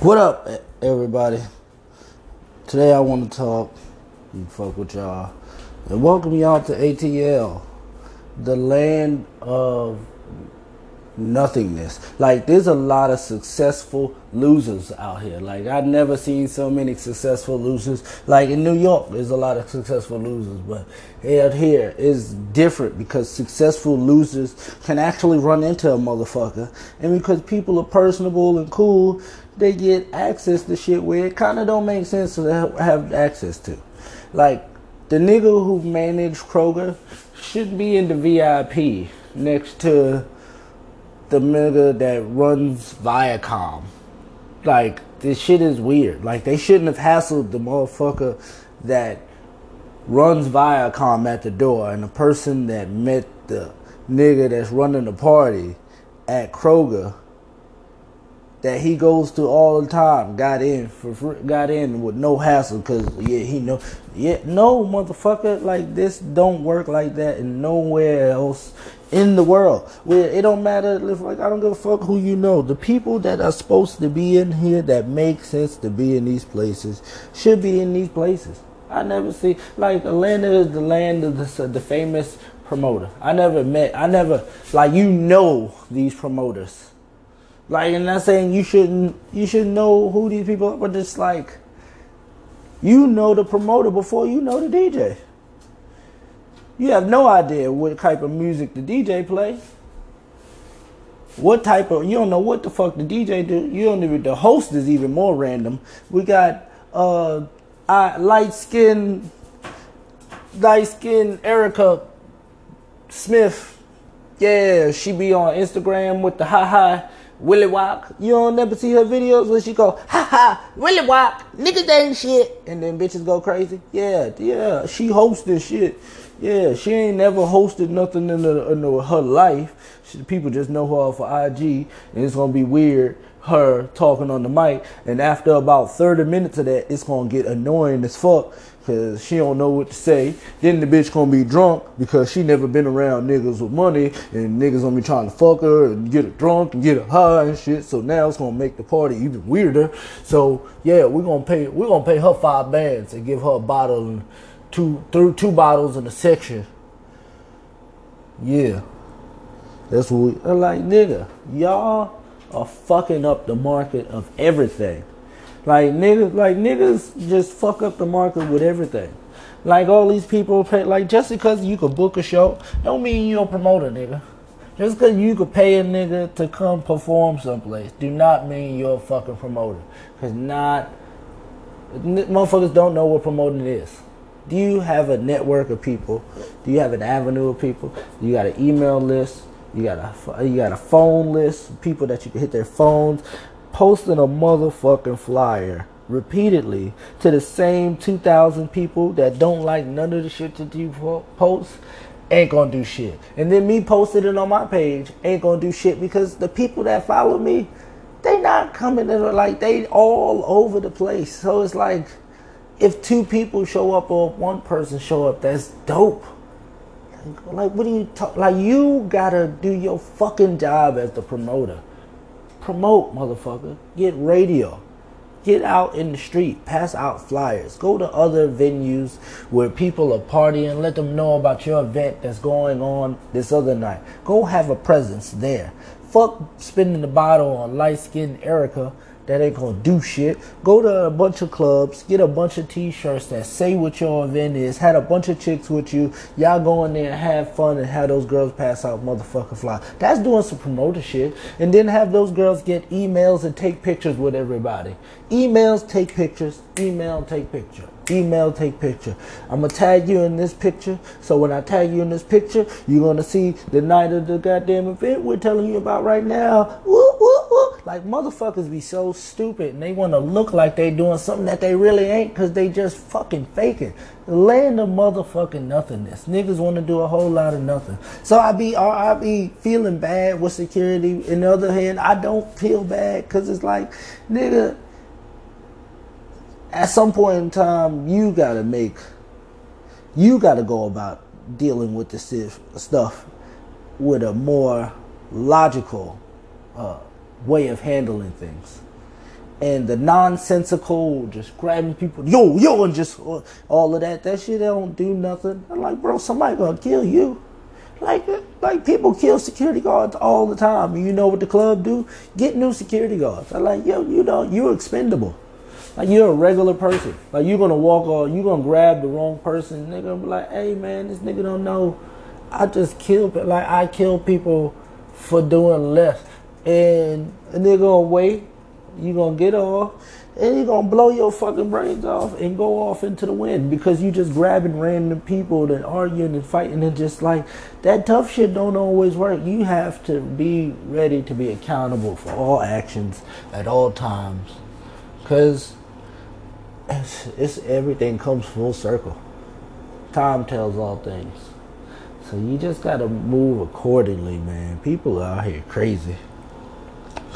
What up, everybody? Today I want to talk and fuck with y'all and welcome y'all to ATL, the land of nothingness. Like, there's a lot of successful losers out here. Like, I've never seen so many successful losers. Like, in New York, there's a lot of successful losers, but out here is different because successful losers can actually run into a motherfucker. And because people are personable and cool, they get access to shit where it kind of don't make sense to have access to. Like, the nigga who managed Kroger should be in the VIP next to the nigga that runs Viacom. Like, this shit is weird. Like, they shouldn't have hassled the motherfucker that runs Viacom at the door and the person that met the nigga that's running the party at Kroger that he goes to all the time got in for free, got in with no hassle because yeah he know yeah no motherfucker like this don't work like that and nowhere else in the world. Where it don't matter if like I don't give a fuck who you know. The people that are supposed to be in here that make sense to be in these places should be in these places. I never see like Atlanta is the land of the, the famous promoter. I never met I never like you know these promoters like, and not saying you shouldn't you should know who these people are, but it's like you know the promoter before you know the DJ. You have no idea what type of music the DJ play. What type of you don't know what the fuck the DJ do. You don't even the host is even more random. We got uh I light skin light skin Erica Smith. Yeah, she be on Instagram with the ha ha Willie Walk. You don't never see her videos where she go, ha ha, Willie Walk, niggas ain't shit. And then bitches go crazy. Yeah, yeah, she hosting shit. Yeah, she ain't never hosted nothing in, the, in the, her life. She, people just know her for IG, and it's gonna be weird her talking on the mic. And after about 30 minutes of that, it's gonna get annoying as fuck Cause she don't know what to say. Then the bitch gonna be drunk because she never been around niggas with money and niggas gonna be trying to fuck her and get her drunk and get her high and shit. So now it's gonna make the party even weirder. So yeah, we're gonna pay we're gonna pay her five bands and give her a bottle and two through two bottles in a section. Yeah. That's what we like nigga. Y'all are fucking up the market of everything. Like niggas, like niggas just fuck up the market with everything. Like all these people pay, like just because you could book a show, don't mean you're a promoter, nigga. Just because you could pay a nigga to come perform someplace, do not mean you're a fucking promoter. Cause not, motherfuckers don't know what promoting is. Do you have a network of people? Do you have an avenue of people? You got an email list. You got a you got a phone list, people that you can hit their phones posting a motherfucking flyer repeatedly to the same 2,000 people that don't like none of the shit that you post ain't gonna do shit. And then me posting it on my page ain't gonna do shit because the people that follow me, they not coming in like they all over the place. So it's like if two people show up or one person show up, that's dope. Like what do you talk? Like you gotta do your fucking job as the promoter. Promote, motherfucker. Get radio. Get out in the street. Pass out flyers. Go to other venues where people are partying. Let them know about your event that's going on this other night. Go have a presence there. Fuck spending the bottle on light skinned Erica that ain't gonna do shit. Go to a bunch of clubs, get a bunch of t-shirts that say what your event is, had a bunch of chicks with you, y'all go in there and have fun and have those girls pass out motherfucking fly. That's doing some promoter shit. And then have those girls get emails and take pictures with everybody. Emails, take pictures, email, take picture. Email, take picture. I'm gonna tag you in this picture. So when I tag you in this picture, you're gonna see the night of the goddamn event we're telling you about right now. Woo, woo. Like motherfuckers be so stupid and they wanna look like they doing something that they really ain't because they just fucking faking. Land of motherfucking nothingness. Niggas wanna do a whole lot of nothing. So I be I be feeling bad with security. In the other hand, I don't feel bad because it's like, nigga at some point in time, you gotta make, you gotta go about dealing with this stuff with a more logical uh, way of handling things. and the nonsensical, just grabbing people, yo, yo, and just uh, all of that. That shit don't do nothing. I'm like, bro, somebody gonna kill you. Like, uh, like people kill security guards all the time. You know what the club do? Get new security guards. I'm like, yo, you know, you're expendable. Like you're a regular person. Like you're gonna walk on, you're gonna grab the wrong person. Nigga, be like, hey man, this nigga don't know. I just kill, like I kill people for doing less, and, and they're gonna wait you gonna get off and you're gonna blow your fucking brains off and go off into the wind because you just grabbing random people and arguing and fighting and just like that tough shit don't always work. You have to be ready to be accountable for all actions at all times. Cause it's, it's everything comes full circle. Time tells all things. So you just gotta move accordingly, man. People out here crazy.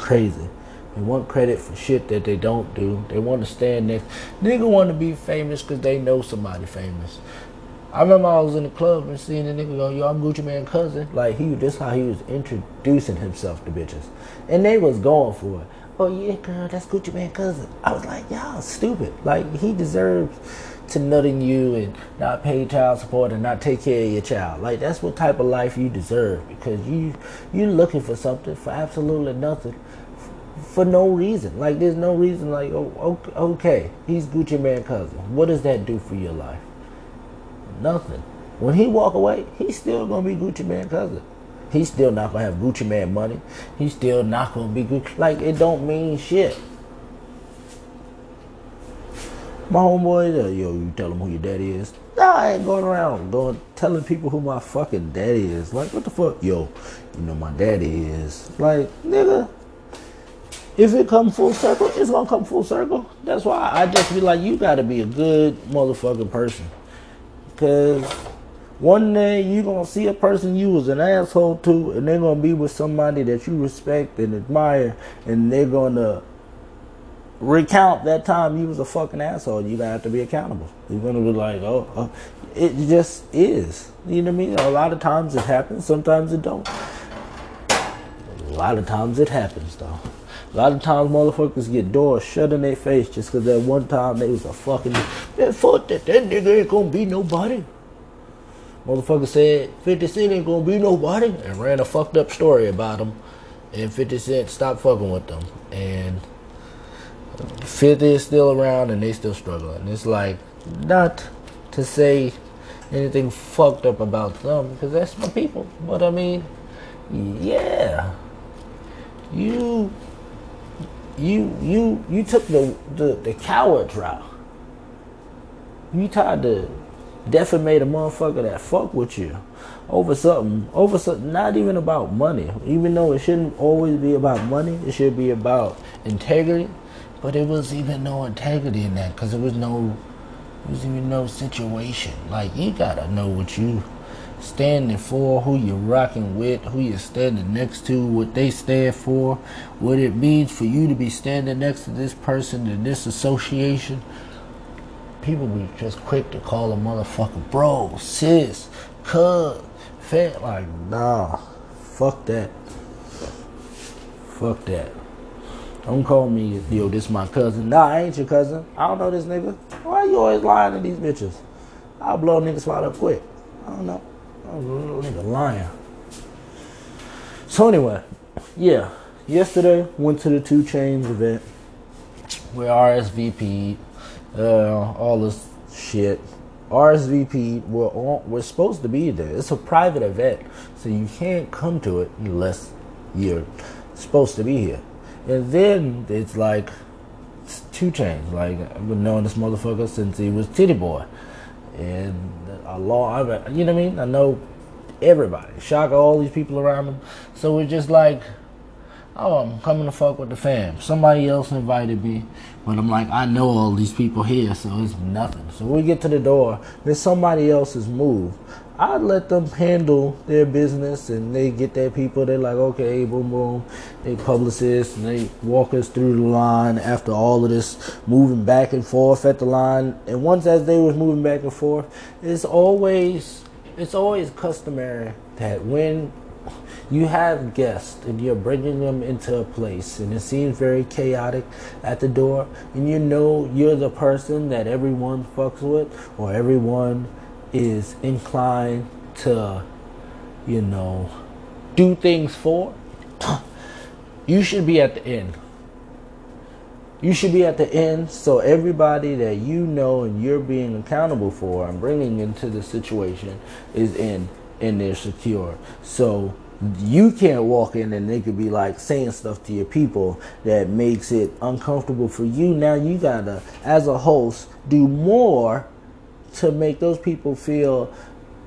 Crazy. They want credit for shit that they don't do. They want to stand next. Nigga want to be famous because they know somebody famous. I remember I was in the club and seeing the nigga go, "Yo, I'm Gucci Mane cousin." Like he, this how he was introducing himself to bitches, and they was going for it. Oh yeah, girl, that's Gucci Mane cousin. I was like, y'all stupid. Like he deserves to nutting you and not pay child support and not take care of your child. Like that's what type of life you deserve because you you're looking for something for absolutely nothing for no reason. Like there's no reason. Like oh, okay, he's Gucci Mane cousin. What does that do for your life? Nothing. When he walk away, he's still gonna be Gucci Mane cousin. He's still not gonna have Gucci Mane money. He's still not gonna be Gucci. Like it don't mean shit. My homeboy, uh, yo, you tell him who your daddy is. Nah, I ain't going around going telling people who my fucking daddy is. Like, what the fuck? Yo, you know my daddy is. Like, nigga, if it come full circle, it's gonna come full circle. That's why I just be like, you gotta be a good motherfucking person. Cause one day you gonna see a person you was an asshole to, and they're gonna be with somebody that you respect and admire, and they're gonna recount that time you was a fucking asshole. You gotta have to be accountable. You're gonna be like, oh, oh, it just is. You know what I mean? A lot of times it happens. Sometimes it don't. A lot of times it happens though. A lot of times motherfuckers get doors shut in their face just because that one time they was a fucking man, fuck that, that nigga ain't gonna be nobody. Motherfucker said 50 Cent ain't gonna be nobody and ran a fucked up story about him. And 50 Cent stopped fucking with them. And 50 is still around and they still struggling. It's like, not to say anything fucked up about them because that's my people. But I mean, yeah. You you you you took the the, the coward route. You tried to defamate a motherfucker that fuck with you over something over something not even about money. Even though it shouldn't always be about money it should be about integrity. But it was even no integrity in that because there was no there was even no situation. Like you gotta know what you standing for, who you're rocking with, who you're standing next to, what they stand for, what it means for you to be standing next to this person in this association. People be just quick to call a motherfucker bro, sis, cuz, fat. Like, nah, fuck that. Fuck that. Don't call me, yo, this my cousin. Nah, I ain't your cousin. I don't know this nigga. Why you always lying to these bitches? I'll blow niggas spot up quick. I don't know. Oh, nigga lying. So anyway, yeah. Yesterday went to the 2 Chainz event. We RSVP, uh, all this shit. RSVP. We're all, we're supposed to be there. It's a private event, so you can't come to it unless you're supposed to be here. And then it's like it's 2 Chainz. Like I've been knowing this motherfucker since he was Tity Boi, and a law. I you know what I mean? I know everybody. Shock all these people around him. So it's just like, oh, I'm coming to fuck with the fam. Somebody else invited me, but I'm like, I know all these people here, so it's nothing. So we get to the door. There's somebody else's move. I let them handle their business and they get their people. They're like, okay, boom, boom. They publicists and they walk us through the line after all of this moving back and forth at the line. And once as they was moving back and forth, it's always it's always customary that when you have guests and you're bringing them into a place and it seems very chaotic at the door and you know you're the person that everyone fucks with or everyone is inclined to you know do things for. You should be at the end. You should be at the end so everybody that you know and you're being accountable for and bringing into the situation is in and they're secure. So you can't walk in and they could be like saying stuff to your people that makes it uncomfortable for you. Now you gotta as a host do more to make those people feel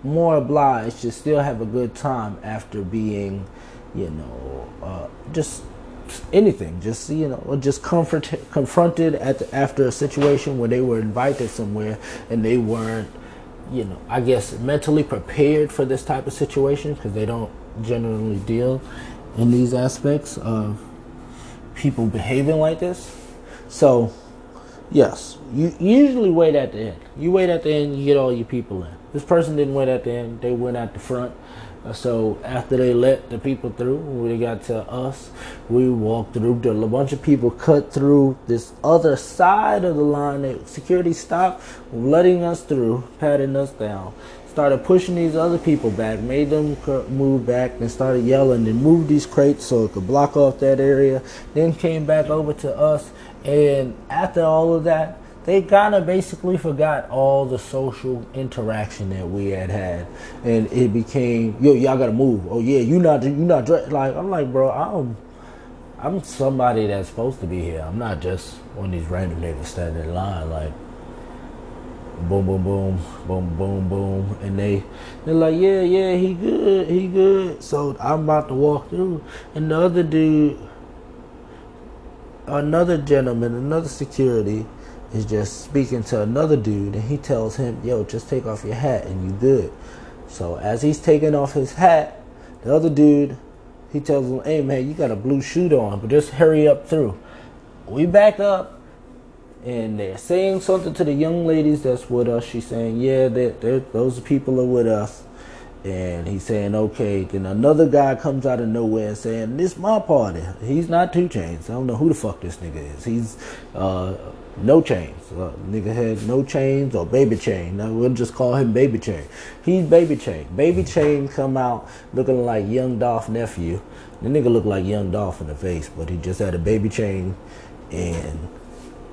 more obliged to still have a good time after being you know uh, just anything, just you know, just comfort, confronted at the, after a situation where they were invited somewhere and they weren't, you know, I guess mentally prepared for this type of situation because they don't generally deal in these aspects of people behaving like this. So, yes, you usually wait at the end. You wait at the end, you get all your people in. This person didn't wait at the end; they went at the front so after they let the people through, when they got to us, we walked through. A bunch of people cut through this other side of the line. The security stopped, letting us through, patting us down. Started pushing these other people back, made them move back, and started yelling and moved these crates so it could block off that area. Then came back over to us, and after all of that, they kind of basically forgot all the social interaction that we had had, and it became yo y'all gotta move. Oh yeah, you not you not dressed like I'm like bro I'm I'm somebody that's supposed to be here. I'm not just one of these random niggas standing in line like boom boom boom boom boom boom and they they're like yeah yeah he good he good so I'm about to walk through and the other dude another gentleman another security is just speaking to another dude and he tells him, yo, just take off your hat and you good. So as he's taking off his hat, the other dude, he tells him, hey man, you got a blue suit on, but just hurry up through. We back up and they're saying something to the young ladies that's with us. She's saying, yeah, they're, they're, those people are with us. And he's saying, okay. Then another guy comes out of nowhere and saying, this my party. He's not 2 Chainz I don't know who the fuck this nigga is. He's uh, no chains. Uh, nigga had no chains or baby chain. Now we'll just call him baby chain. He's baby chain. Baby chain come out looking like young Dolph nephew. The nigga look like young Dolph in the face, but he just had a baby chain and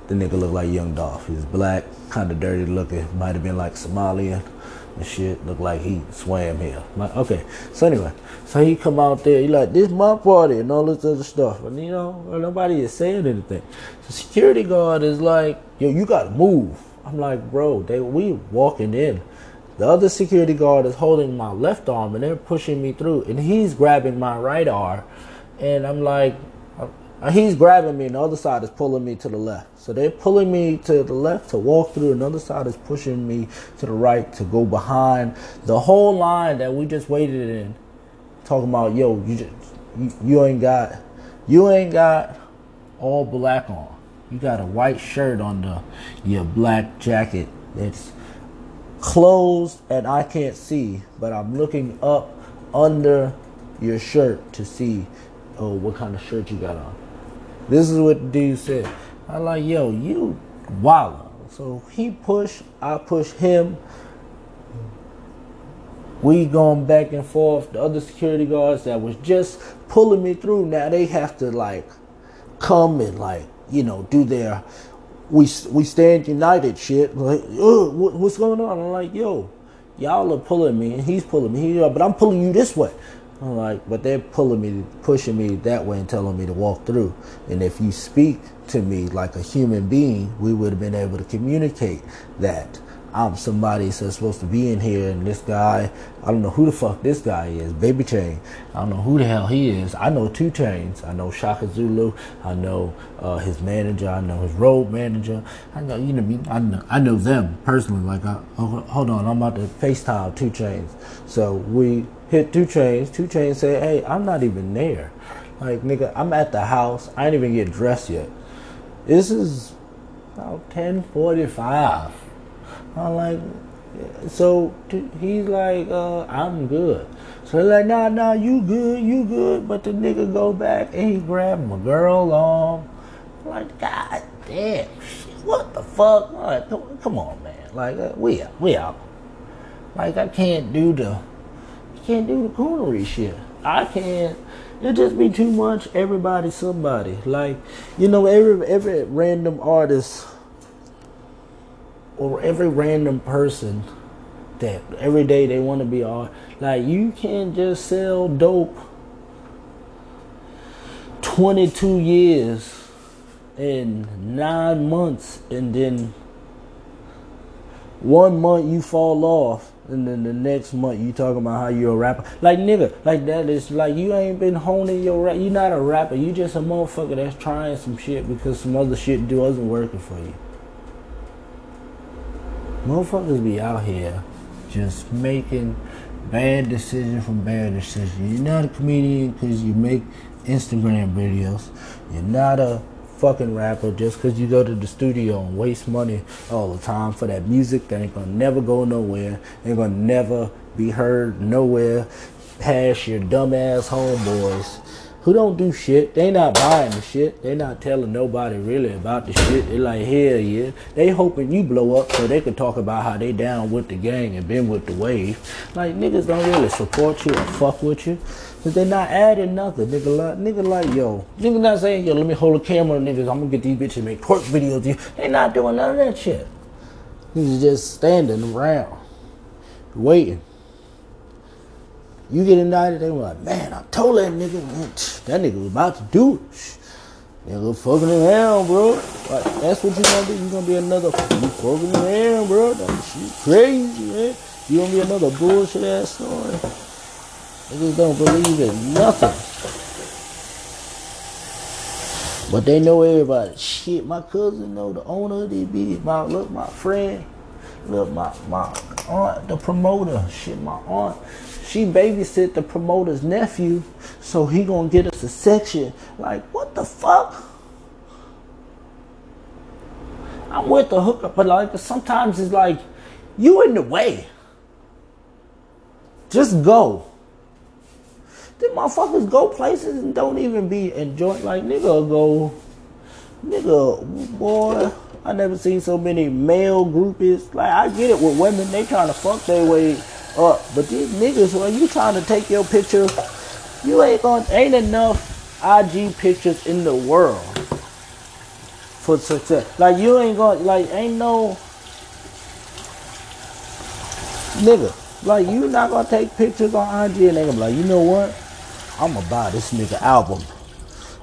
the nigga look like young Dolph. He's black, kind of dirty looking. Might have been like Somalian and shit. Looked like he swam here. Like, okay. So anyway, so he come out there. He like this my party and all this other stuff. And you know, nobody is saying anything. The security guard is like, yo, you gotta move. I'm like, bro, they we walking in. The other security guard is holding my left arm and they're pushing me through, and he's grabbing my right arm, and I'm like, he's grabbing me, and the other side is pulling me to the left. So they're pulling me to the left to walk through. Another side is pushing me to the right to go behind the whole line that we just waited in. Talking about yo, you just you, you ain't got you ain't got all black on. You got a white shirt under your black jacket that's closed and I can't see, but I'm looking up under your shirt to see oh what kind of shirt you got on. This is what the dude said. I like, yo, you wild. So he push, I push him. We going back and forth. The other security guards that was just pulling me through, now they have to like come and like, you know, do their we we stand united shit. Like, what, what's going on? I'm like, yo, y'all are pulling me, and he's pulling me, He, but I'm pulling you this way. I'm like, but they're pulling me, pushing me that way and telling me to walk through. And if you speak to me like a human being, we would have been able to communicate that. I'm somebody that's supposed to be in here, and this guy, I don't know who the fuck this guy is, Baby Chain. I don't know who the hell he is. I know 2 Chainz. I know Shaka Zulu. I know uh, his manager. I know his road manager. I know you know I know I know them personally. Like, I, oh, hold on, I'm about to FaceTime 2 Chainz. So we hit 2 Chainz. 2 Chainz say, "Hey, I'm not even there. Like, nigga, I'm at the house. I ain't even get dressed yet. This is about 10:45." I'm like, So he's like, uh, I'm good. So they're like, nah, nah, you good, you good. But the nigga go back and he grab my girl arm. Like, God damn, shit, what the fuck? Like, come on, man. Like, uh, we out, we out. Like, I can't do the, can't do the coonery shit. I can't. It just be too much. Everybody, somebody. Like, you know, every every random artist or every random person that every day they want to be art. Like, you can't just sell dope. Twenty two years in nine months, and then one month you fall off and then the next month you talking about how you're a rapper. Like nigga, like that is like you ain't been honing your rap. You not a rapper. You just a motherfucker that's trying some shit because some other shit do wasn't working for you. Motherfuckers be out here just making bad decision from bad decision. You're not a comedian because you make Instagram videos. You're not a fucking rapper just because you go to the studio and waste money all the time for that music that ain't gonna never go nowhere, ain't gonna never be heard nowhere past your dumbass homeboys who don't do shit. They not buying the shit. They not telling nobody really about the shit. They like, hell yeah. They hoping you blow up so they can talk about how they down with the gang and been with the wave. Like niggas don't really support you or fuck with you. Cause they not adding nothing. Nigga like, nigga like, yo. Nigga not saying, yo, let me hold a camera, niggas. I'm gonna get these bitches make twerk videos. They not doing none of that shit. Niggas just standing around, waiting. You get indicted, they were like, man, I told that nigga, that nigga was about to do it. Nigga fucking around, bro. Like, that's what you gonna do. You gonna be another you fucking around, bro. That shit crazy, man. You gonna be another bullshit ass story. Niggas don't believe in nothing. But they know everybody. Shit, my cousin know the owner of DB. My look, my friend. Look, my my aunt, the promoter. Shit, my aunt. She babysit the promoter's nephew, so he gonna get us a section. Like, what the fuck? I'm with the hookup, but like sometimes it's like you in the way. Just go. Them motherfuckers go places and don't even be enjoying. Like nigga go, nigga boy. I never seen so many male groupies. Like I get it with women, they trying to fuck their way up, but these niggas when you trying to take your picture, you ain't going ain't enough IG pictures in the world for success. Like you ain't going like ain't no nigga. Like you not gonna take pictures on IG and they gonna be like, you know what? I'ma buy this nigga album.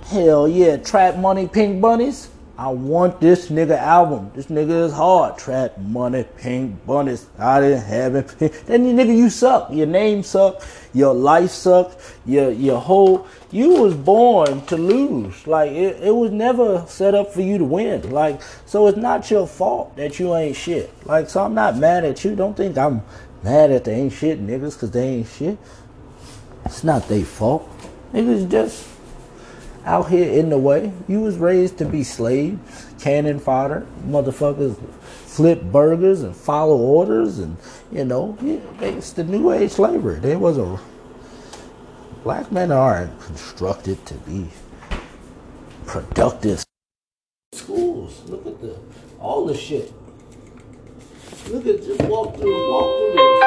Hell yeah, Trap Money Pink Bunnies. I want this nigga album. This nigga is hard. Trap Money Pink Bunnies. I didn't have it. Then you nigga, you suck. Your name suck. Your life suck. Your your whole you was born to lose. Like it, it was never set up for you to win. Like so it's not your fault that you ain't shit. Like so I'm not mad at you. Don't think I'm mad at the ain't shit niggas because they ain't shit. It's not their fault. Niggas just out here in the way. You was raised to be slaves, cannon fodder. Motherfuckers flip burgers and follow orders, and you know, it's the new age slavery. There was a black men aren't constructed to be productive. Schools, look at the all the shit. Look at just walk through, walk through this.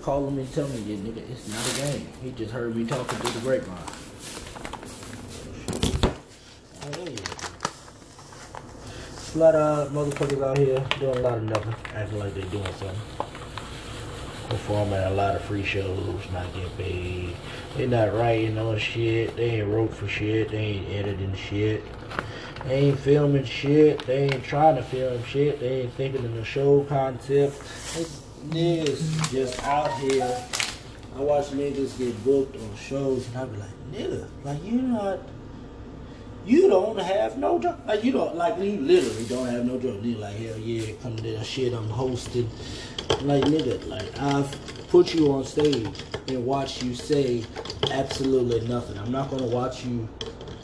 That was a nigga calling me me, yeah, nigga, it's not a game. He just heard me talking through the grapevine. Oh, yeah. A lot of motherfuckers out here doing a lot of nothing, acting like they're doing something. Performing a lot of free shows, not getting paid. They not writing on shit. They ain't wrote for shit. They ain't editing shit. They ain't filming shit. They ain't trying to film shit. They ain't thinking of the show concept. They niggas just out here. I watch niggas get booked on shows and I be like, nigga, like you not, You don't have no job. Like you don't like you literally don't have no job. You like hell yeah, come to that shit. I'm hosting. Like nigga, like I've put you on stage and watch you say absolutely nothing. I'm not gonna watch you.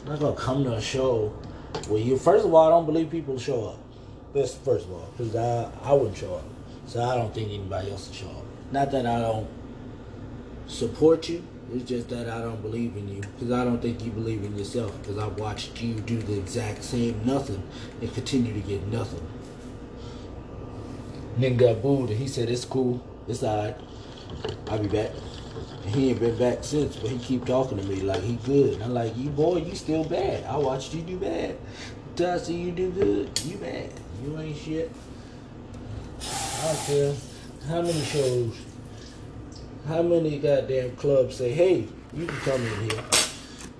I'm not gonna come to a show where you. First of all, I don't believe people show up. That's first of all, because I I wouldn't show up. So I don't think anybody else show up. Not that I don't support you. It's just that I don't believe in you because I don't think you believe in yourself because I've watched you do the exact same nothing and continue to get nothing. Nigga got booed and he said it's cool, it's alright. I'll be back. And he ain't been back since, but he keep talking to me like he good. And I'm like, you boy, you still bad. I watched you do bad. Until I see you do good, you bad. You ain't shit. How many shows how many goddamn clubs say, hey, you can come in here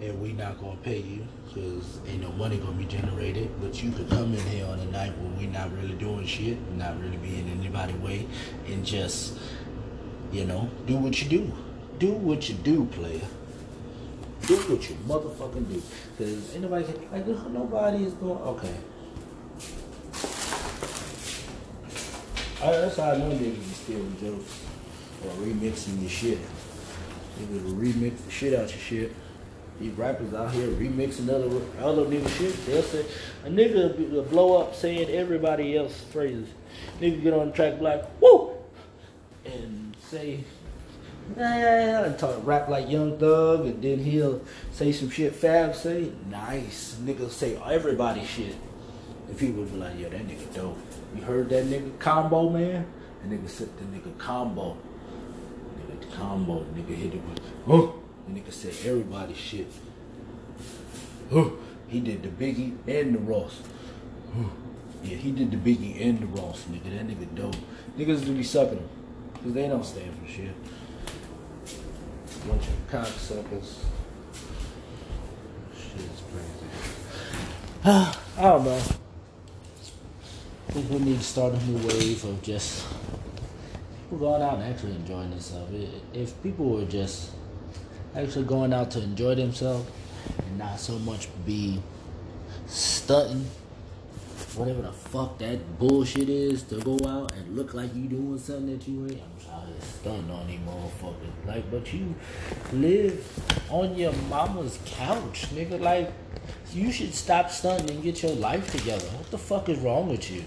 and we not gonna pay you because ain't no money gonna be generated, but you could come in here on a night where we not really doing shit, not really being in anybody way, and just, you know, do what you do. Do what you do, player. Do what you motherfucking do. Because ain't nobody, like, nobody is going, okay. Alright, that's how I know niggas be stealing jokes or remixing your shit. Niggas will remix the shit out your shit. These rappers out here remixing other other nigga shit. They'll say a nigga will blow up saying everybody else phrases. Nigga get on the track like woo and say yeah, yeah, and talk rap like Young Thug, and then he'll say some shit Fab say nice. Nigga say everybody shit, and people will be like, yo, that nigga dope. You heard that nigga combo man? And nigga said the nigga combo Nigga combo. The nigga hit it with, oh, the nigga said everybody shit. Oh, he did the Biggie and the Ross. Oh, yeah, he did the Biggie and the Ross, nigga. That nigga dope. Niggas do be sucking him. Because they don't stand for shit. Bunch of cocksuckers. Shit is crazy. I don't know. Think we need to start a new wave of just people going out and actually enjoying themselves. If people were just actually going out to enjoy themselves and not so much be stunting, whatever the fuck that bullshit is, to go out and look like you doing something that you ain't. I'm sorry, stunting on these motherfuckers. Like, but you live on your mama's couch, nigga. Like, you should stop stunting and get your life together. What the fuck is wrong with you?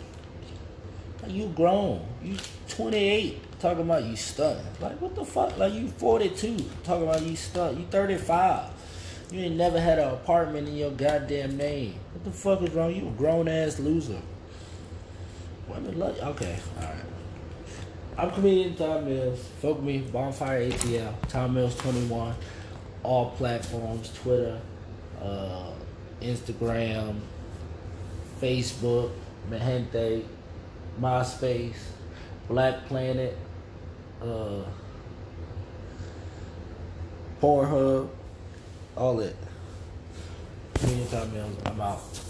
Like, you grown. You 28 talking about you stunt. Like what the fuck? Like you 42 talking about you stunt. You 35. You ain't never had an apartment in your goddamn name. What the fuck is wrong? You a grown ass loser. Women love you. Okay, alright. I'm comedian Ty Millz. Fuck me, Bonfire ATL, Ty Millz 21, all platforms, Twitter, uh, Instagram, Facebook, Mahente, MySpace, Black Planet, uh, Pornhub, all that. Million time I'm out.